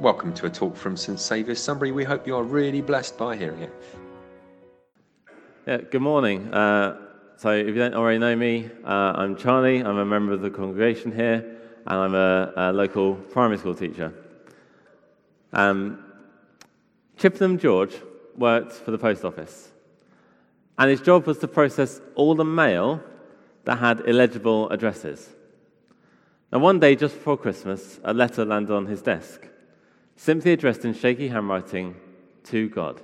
Welcome to a talk from St Saviour's Sunbury. We hope you are really blessed by hearing it. Yeah, good morning. Uh, so, if you don't already know me, uh, I'm Charlie. I'm a member of the congregation here, and I'm a, a local primary school teacher. Um, Chippenham George worked for the post office, and his job was to process all the mail that had illegible addresses. Now, one day just before Christmas, a letter landed on his desk simply addressed in shaky handwriting to God.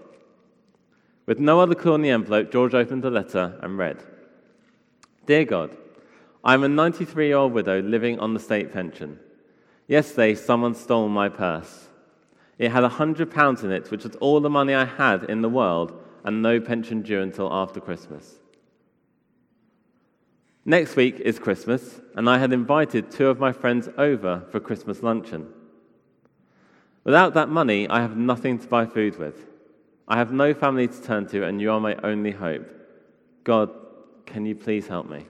With no other clue on the envelope, George opened the letter and read Dear God, I'm a 93 year old widow living on the state pension. Yesterday, someone stole my purse. It had a £100 in it, which was all the money I had in the world, and no pension due until after Christmas. Next week is Christmas, and I had invited two of my friends over for Christmas luncheon. Without that money, I have nothing to buy food with. I have no family to turn to, and you are my only hope. God, can you please help me?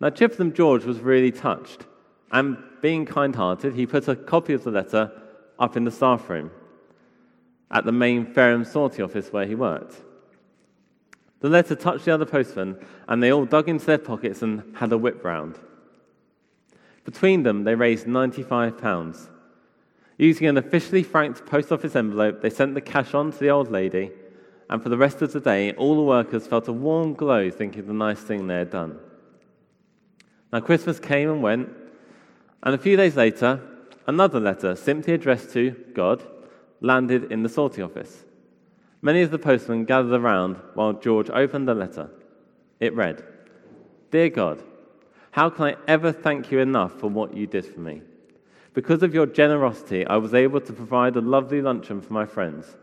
Now, Chippenham George was really touched, and being kind hearted, he put a copy of the letter up in the staff room at the main Fareham sorting office where he worked. The letter touched the other postmen, and they all dug into their pockets and had a whip round. Between them, they raised £95 Using an officially franked post office envelope, they sent the cash on to the old lady, and for the rest of the day, all the workers felt a warm glow thinking of the nice thing they had done. Now, Christmas came and went, and a few days later, another letter, simply addressed to God, landed in the sorting office. Many of the postmen gathered around while George opened the letter. It read Dear God, how can I ever thank you enough for what you did for me? Because of your generosity, I was able to provide a lovely luncheon for my friends.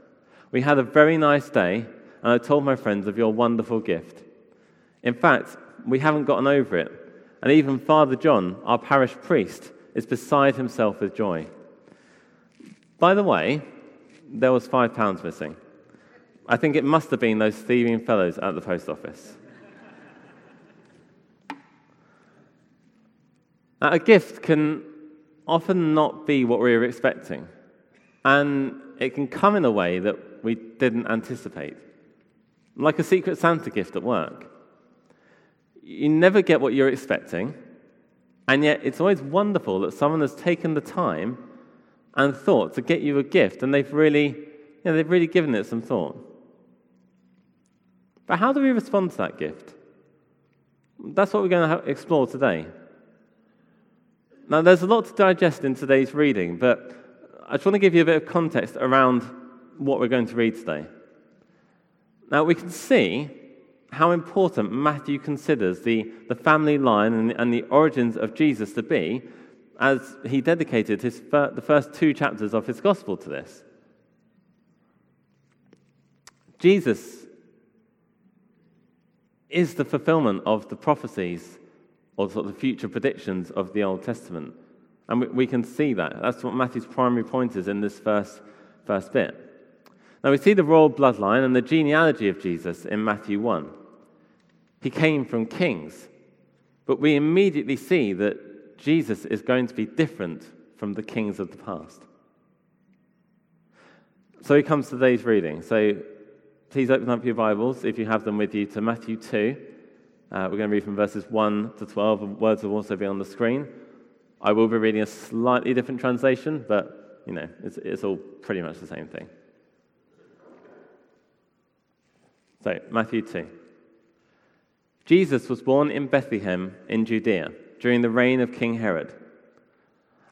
We had a very nice day, and I told my friends of your wonderful gift. In fact, we haven't gotten over it, and even Father John, our parish priest, is beside himself with joy. By the way, there was five pounds missing. I think it must have been those thieving fellows at the post office. Now, a gift can often not be what we were expecting. And it can come in a way that we didn't anticipate, like a Secret Santa gift at work. You never get what you're expecting, and yet it's always wonderful that someone has taken the time and thought to get you a gift, and they've really, you know, they've really given it some thought. But how do we respond to that gift? That's what we're going to explore today. Now, there's a lot to digest in today's reading, but I just want to give you a bit of context around what we're going to read today. Now, we can see how important Matthew considers the, the family line and, and the origins of Jesus to be as he dedicated his fir- the first two chapters of his gospel to this. Jesus is the fulfillment of the prophecies or sort of the future predictions of the Old Testament. And we, we can see that. That's what Matthew's primary point is in this first, first bit. Now we see the royal bloodline and the genealogy of Jesus in Matthew 1. He came from kings, but we immediately see that Jesus is going to be different from the kings of the past. So he comes to today's reading. So please open up your Bibles, if you have them with you, to Matthew 2. Uh, we're going to read from verses 1 to 12, and words will also be on the screen. I will be reading a slightly different translation, but you know, it's, it's all pretty much the same thing. So, Matthew 2. Jesus was born in Bethlehem in Judea during the reign of King Herod.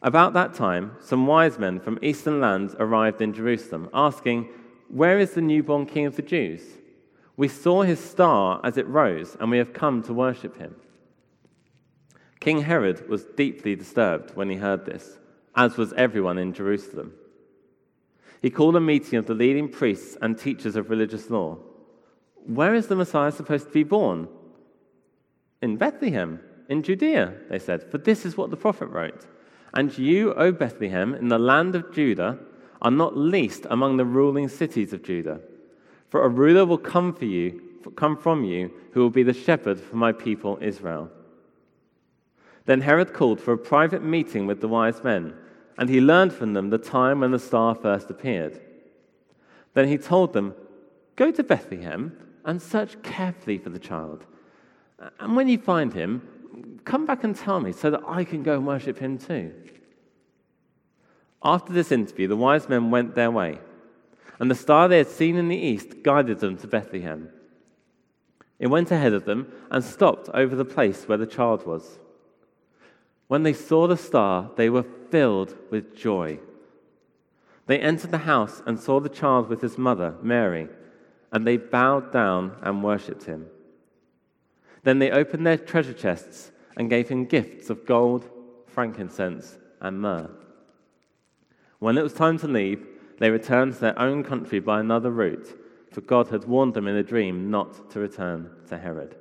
About that time, some wise men from eastern lands arrived in Jerusalem, asking, Where is the newborn king of the Jews? We saw his star as it rose, and we have come to worship him. King Herod was deeply disturbed when he heard this, as was everyone in Jerusalem. He called a meeting of the leading priests and teachers of religious law. Where is the Messiah supposed to be born? In Bethlehem, in Judea, they said, for this is what the prophet wrote. And you, O Bethlehem, in the land of Judah, are not least among the ruling cities of Judah. For a ruler will come for you, come from you, who will be the shepherd for my people Israel. Then Herod called for a private meeting with the wise men and he learned from them the time when the star first appeared. Then he told them, Go to Bethlehem and search carefully for the child. And when you find him, come back and tell me so that I can go and worship him too. After this interview, the wise men went their way, and the star they had seen in the east guided them to Bethlehem. It went ahead of them and stopped over the place where the child was. When they saw the star, they were filled with joy. They entered the house and saw the child with his mother, Mary, and they bowed down and worshipped him. Then they opened their treasure chests and gave him gifts of gold, frankincense, and myrrh. When it was time to leave, they returned to their own country by another route, for God had warned them in a dream not to return to Herod.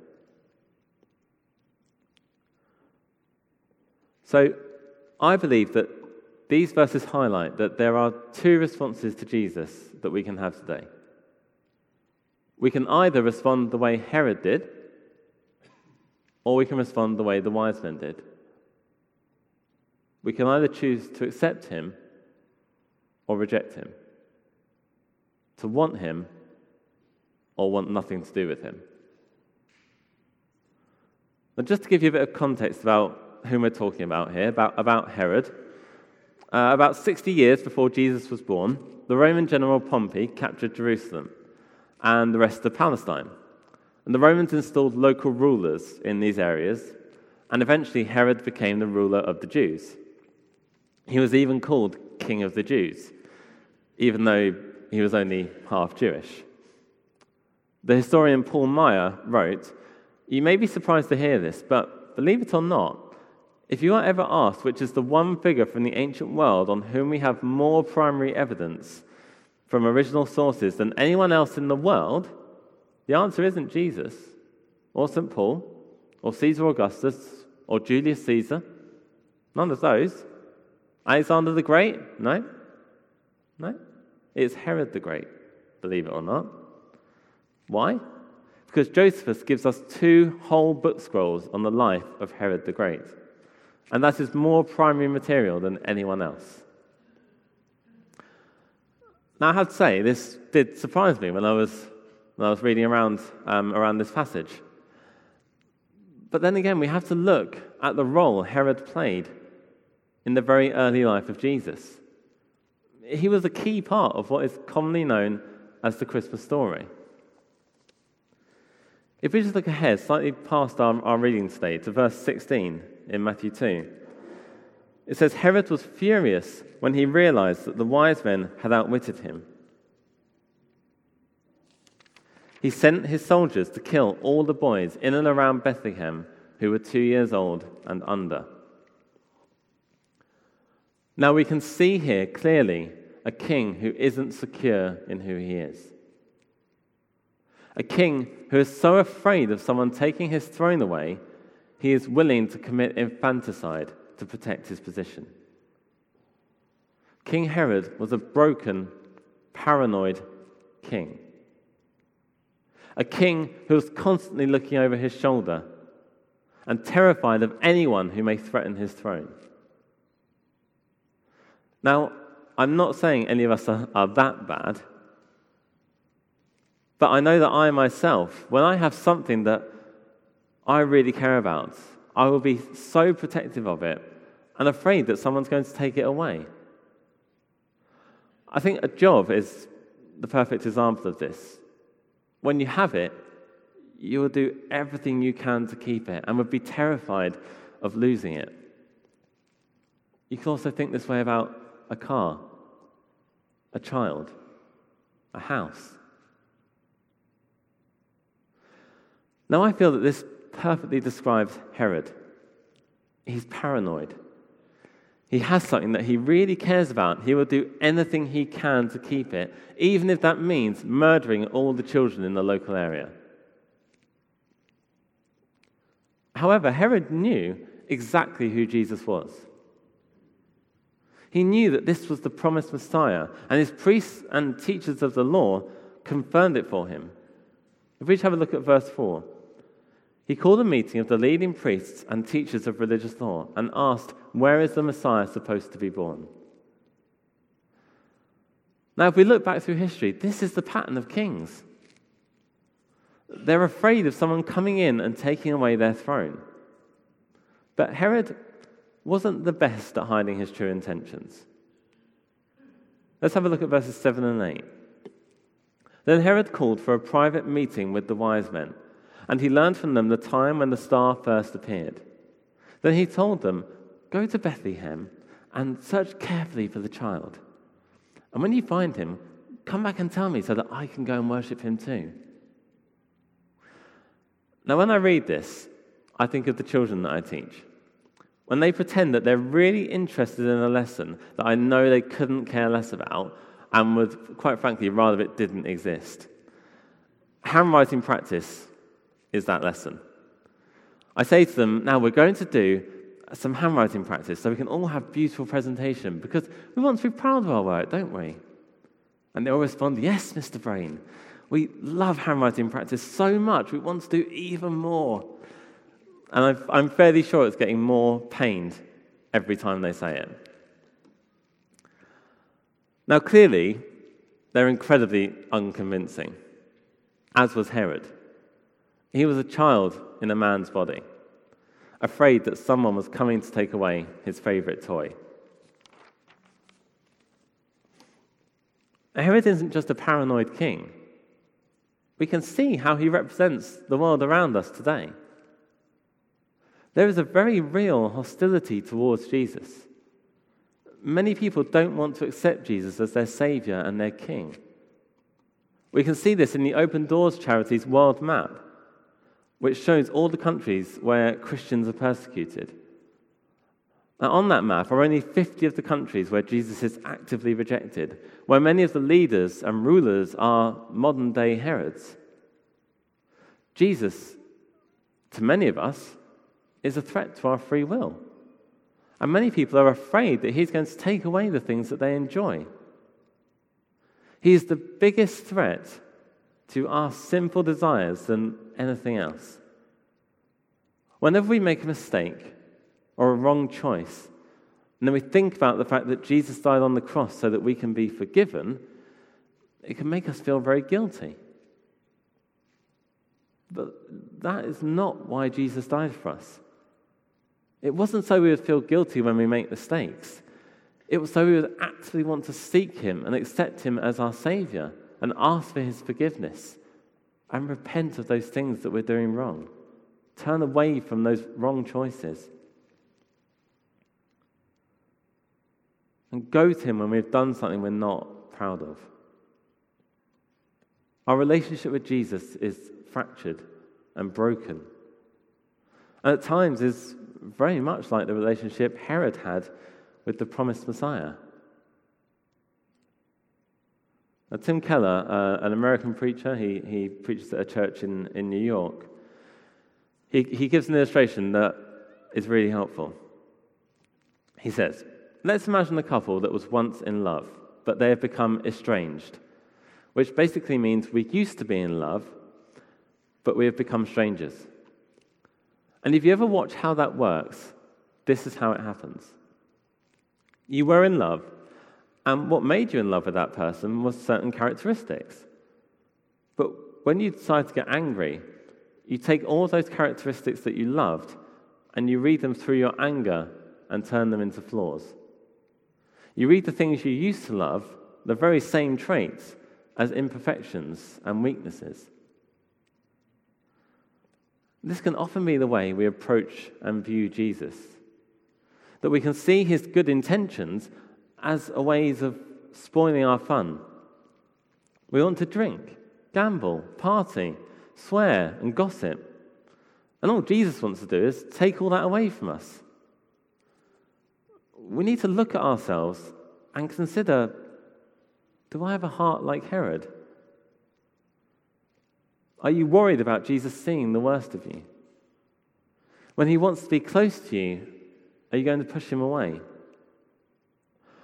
So I believe that these verses highlight that there are two responses to Jesus that we can have today. We can either respond the way Herod did, or we can respond the way the wise men did. We can either choose to accept him or reject him, to want him or want nothing to do with him. Now, just to give you a bit of context about whom we're talking about here, about, about Herod. Uh, about 60 years before Jesus was born, the Roman general Pompey captured Jerusalem and the rest of Palestine. And the Romans installed local rulers in these areas, and eventually Herod became the ruler of the Jews. He was even called King of the Jews, even though he was only half Jewish. The historian Paul Maier wrote, You may be surprised to hear this, but believe it or not, if you are ever asked which is the one figure from the ancient world on whom we have more primary evidence from original sources than anyone else in the world, the answer isn't Jesus, or St. Paul, or Caesar Augustus, or Julius Caesar. None of those. Alexander the Great? No. No. It's Herod the Great, believe it or not. Why? Because Josephus gives us two whole book scrolls on the life of Herod the Great and that is more primary material than anyone else. Now, I have to say, this did surprise me when I was, when I was reading around, um, around this passage. But then again, we have to look at the role Herod played in the very early life of Jesus. He was a key part of what is commonly known as the Christmas story. If we just look ahead, slightly past our, our reading today, to verse 16 in Matthew 2, it says Herod was furious when he realized that the wise men had outwitted him. He sent his soldiers to kill all the boys in and around Bethlehem who were two years old and under. Now we can see here clearly a king who isn't secure in who he is a king who is so afraid of someone taking his throne away, he is willing to commit infanticide to protect his position. King Herod was a broken, paranoid king. A king who was constantly looking over his shoulder and terrified of anyone who may threaten his throne. Now, I'm not saying any of us are, are that bad. But I know that I myself, when I have something that I really care about, I will be so protective of it and afraid that someone's going to take it away. I think a job is the perfect example of this. When you have it, you will do everything you can to keep it and would be terrified of losing it. You can also think this way about a car, a child, a house. Now, I feel that this perfectly describes Herod. He's paranoid. He has something that he really cares about. He will do anything he can to keep it, even if that means murdering all the children in the local area. However, Herod knew exactly who Jesus was. He knew that this was the promised Messiah, and his priests and teachers of the law confirmed it for him. If we just have a look at verse 4. He called a meeting of the leading priests and teachers of religious law and asked, Where is the Messiah supposed to be born? Now, if we look back through history, this is the pattern of kings. They're afraid of someone coming in and taking away their throne. But Herod wasn't the best at hiding his true intentions. Let's have a look at verses 7 and 8. Then Herod called for a private meeting with the wise men, and he learned from them the time when the star first appeared. Then he told them, Go to Bethlehem and search carefully for the child. And when you find him, come back and tell me so that I can go and worship him too. Now, when I read this, I think of the children that I teach. When they pretend that they're really interested in a lesson that I know they couldn't care less about and would, quite frankly, rather it didn't exist. Handwriting practice is that lesson. I say to them, now we're going to do some handwriting practice so we can all have beautiful presentation because we want to be proud of our work, don't we? And they all respond, yes, Mr. Brain. We love handwriting practice so much, we want to do even more. And i am fairly sure it's getting more pained every time they say it. Now, clearly, they're incredibly unconvincing, as was Herod. He was a child in a man's body, afraid that someone was coming to take away his favorite toy. Herod isn't just a paranoid king. We can see how he represents the world around us today. There is a very real hostility towards Jesus. Many people don't want to accept Jesus as their Savior and their King. We can see this in the Open Doors charity's world map, which shows all the countries where Christians are persecuted. Now, on that map are only 50 of the countries where Jesus is actively rejected, where many of the leaders and rulers are modern day Herods. Jesus, to many of us, is a threat to our free will. And many people are afraid that he's going to take away the things that they enjoy. He is the biggest threat to our simple desires than anything else. Whenever we make a mistake or a wrong choice, and then we think about the fact that Jesus died on the cross so that we can be forgiven, it can make us feel very guilty. But that is not why Jesus died for us. It wasn't so we would feel guilty when we make mistakes. It was so we would actually want to seek Him and accept Him as our Savior and ask for His forgiveness and repent of those things that we're doing wrong. Turn away from those wrong choices. And go to Him when we've done something we're not proud of. Our relationship with Jesus is fractured and broken. And at times is very much like the relationship Herod had with the promised Messiah. Now, Tim Keller, uh, an American preacher, he, he preaches at a church in, in New York. He, he gives an illustration that is really helpful. He says, Let's imagine a couple that was once in love, but they have become estranged, which basically means we used to be in love, but we have become strangers. And if you ever watch how that works, this is how it happens. You were in love, and what made you in love with that person was certain characteristics. But when you decide to get angry, you take all those characteristics that you loved and you read them through your anger and turn them into flaws. You read the things you used to love, the very same traits, as imperfections and weaknesses. This can often be the way we approach and view Jesus. That we can see his good intentions as a ways of spoiling our fun. We want to drink, gamble, party, swear, and gossip. And all Jesus wants to do is take all that away from us. We need to look at ourselves and consider do I have a heart like Herod? Are you worried about Jesus seeing the worst of you? When he wants to be close to you, are you going to push him away?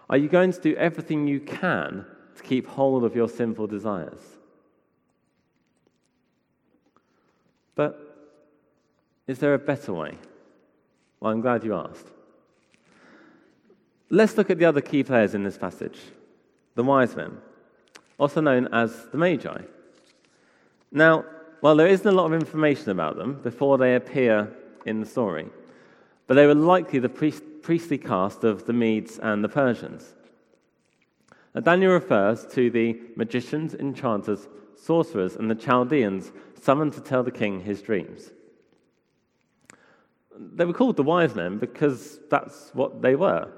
Are you going to do everything you can to keep hold of your sinful desires? But is there a better way? Well, I'm glad you asked. Let's look at the other key players in this passage the wise men. also known as the Magi. Now, while there isn't a lot of information about them before they appear in the story, but they were likely the priest, priestly caste of the Medes and the Persians. Now, Daniel refers to the magicians, enchanters, sorcerers, and the Chaldeans summoned to tell the king his dreams. They were called the wise men because that's what they were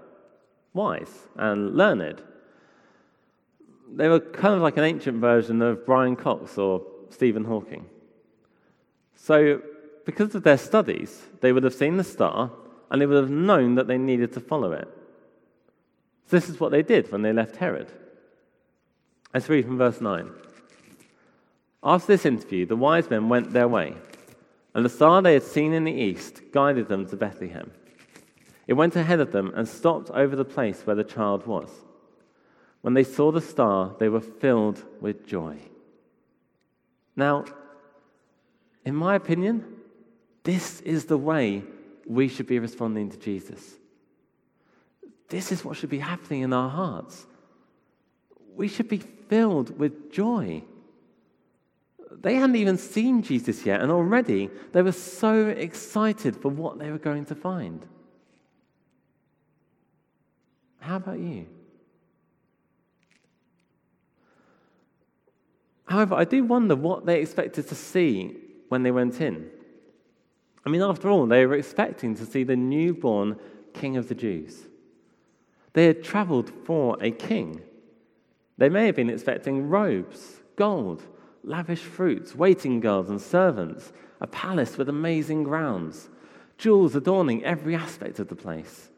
wise and learned. They were kind of like an ancient version of Brian Cox or Stephen Hawking. So, because of their studies, they would have seen the star and they would have known that they needed to follow it. So this is what they did when they left Herod. Let's read from verse 9. After this interview, the wise men went their way, and the star they had seen in the east guided them to Bethlehem. It went ahead of them and stopped over the place where the child was. When they saw the star, they were filled with joy. Now, in my opinion, this is the way we should be responding to Jesus. This is what should be happening in our hearts. We should be filled with joy. They hadn't even seen Jesus yet, and already they were so excited for what they were going to find. How about you? However, I do wonder what they expected to see when they went in. I mean, after all, they were expecting to see the newborn king of the Jews. They had traveled for a king. They may have been expecting robes, gold, lavish fruits, waiting girls and servants, a palace with amazing grounds, jewels adorning every aspect of the place.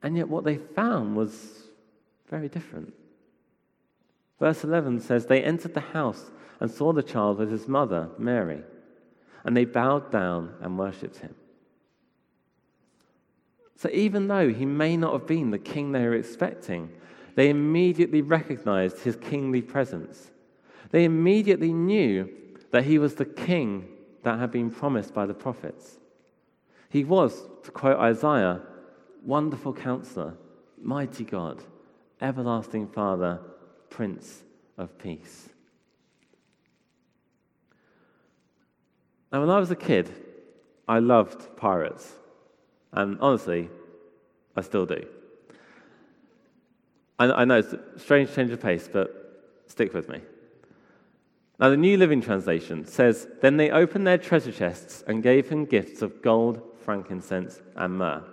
And yet, what they found was very different. Verse 11 says, They entered the house and saw the child with his mother, Mary, and they bowed down and worshipped him. So, even though he may not have been the king they were expecting, they immediately recognized his kingly presence. They immediately knew that he was the king that had been promised by the prophets. He was, to quote Isaiah, wonderful counselor, mighty God, everlasting Father, Prince of Peace. Now, when I was a kid, I loved pirates. And honestly, I still do. I, I know it's a strange change of pace, but stick with me. Now, the New Living Translation says, Then they opened their treasure chests and gave him gifts of gold, frankincense, and myrrh.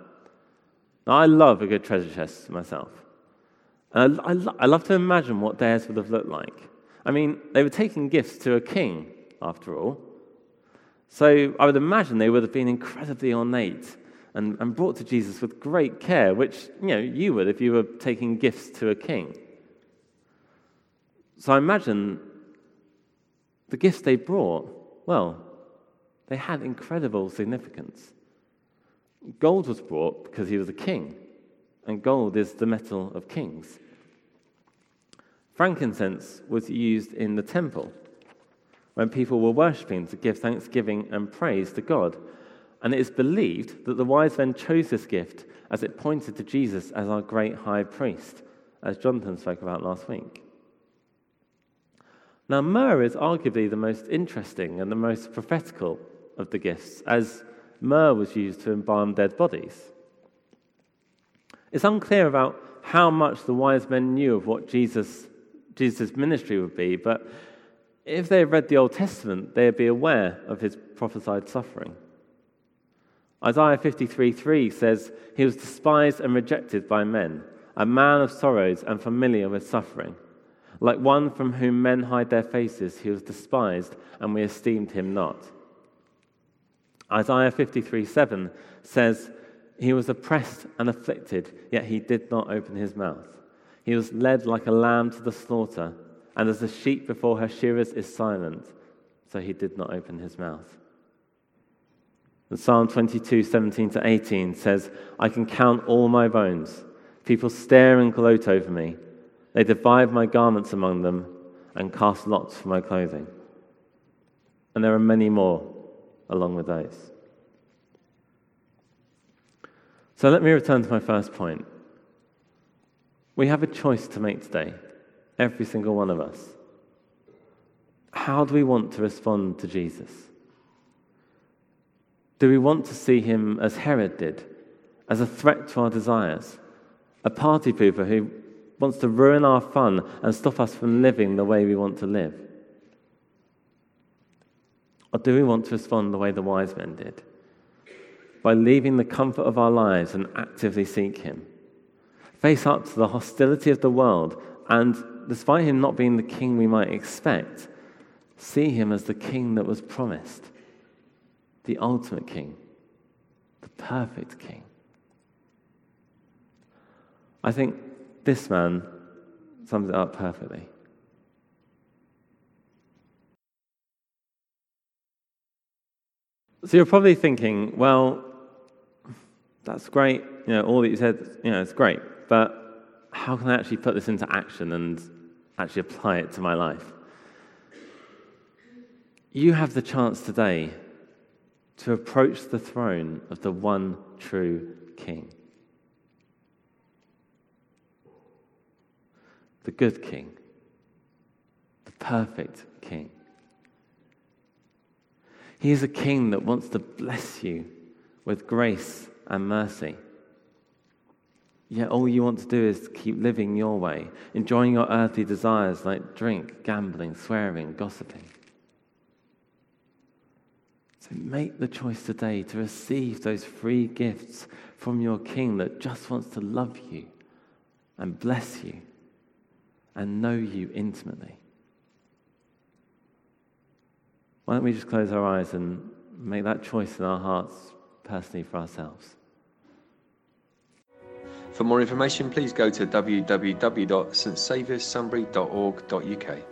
Now, I love a good treasure chest myself. And I, I, I love to imagine what theirs would have looked like. I mean, they were taking gifts to a king, after all. So I would imagine they would have been incredibly ornate and, and brought to Jesus with great care, which you know you would if you were taking gifts to a king. So I imagine the gifts they brought, well, they had incredible significance. Gold was brought because he was a king, and gold is the metal of kings. Frankincense was used in the temple when people were worshipping to give thanksgiving and praise to God. And it is believed that the wise men chose this gift as it pointed to Jesus as our great high priest, as Jonathan spoke about last week. Now, myrrh is arguably the most interesting and the most prophetical of the gifts, as myrrh was used to embalm dead bodies. It's unclear about how much the wise men knew of what Jesus Jesus' ministry would be, but if they had read the Old Testament, they'd be aware of his prophesied suffering. Isaiah 53:3 says, He was despised and rejected by men, a man of sorrows and familiar with suffering. Like one from whom men hide their faces, he was despised, and we esteemed him not. Isaiah 53:7 says, He was oppressed and afflicted, yet he did not open his mouth. He was led like a lamb to the slaughter, and as a sheep before her shearers is silent, so he did not open his mouth. And Psalm 22, 17 to 18 says, I can count all my bones. People stare and gloat over me. They divide my garments among them and cast lots for my clothing. And there are many more along with those. So let me return to my first point. We have a choice to make today. every single one of us. How do we want to respond to Jesus? Do we want to see him as Herod did, as a threat to our desires, a party pooper who wants to ruin our fun and stop us from living the way we want to live? Or do we want to respond the way the wise men did? By leaving the comfort of our lives and actively seek Him. Face up to the hostility of the world, and despite Him not being the king we might expect, see Him as the king that was promised, the ultimate king, the perfect king. I think this man sums it up perfectly. So you're probably thinking, well, that's great. You know, all that you said, you know, it's great. But how can I actually put this into action and actually apply it to my life? You have the chance today to approach the throne of the one true King. The good King. The perfect King. He is a king that wants to bless you with grace and mercy. Yet all you want to do is keep living your way, enjoying your earthly desires like drink, gambling, swearing, gossiping. So make the choice today to receive those free gifts from your King that just wants to love you and bless you and know you intimately. Why don't we just close our eyes and make that choice in our hearts personally for ourselves? For more information, please go to www.stsavioursunbury.org.uk.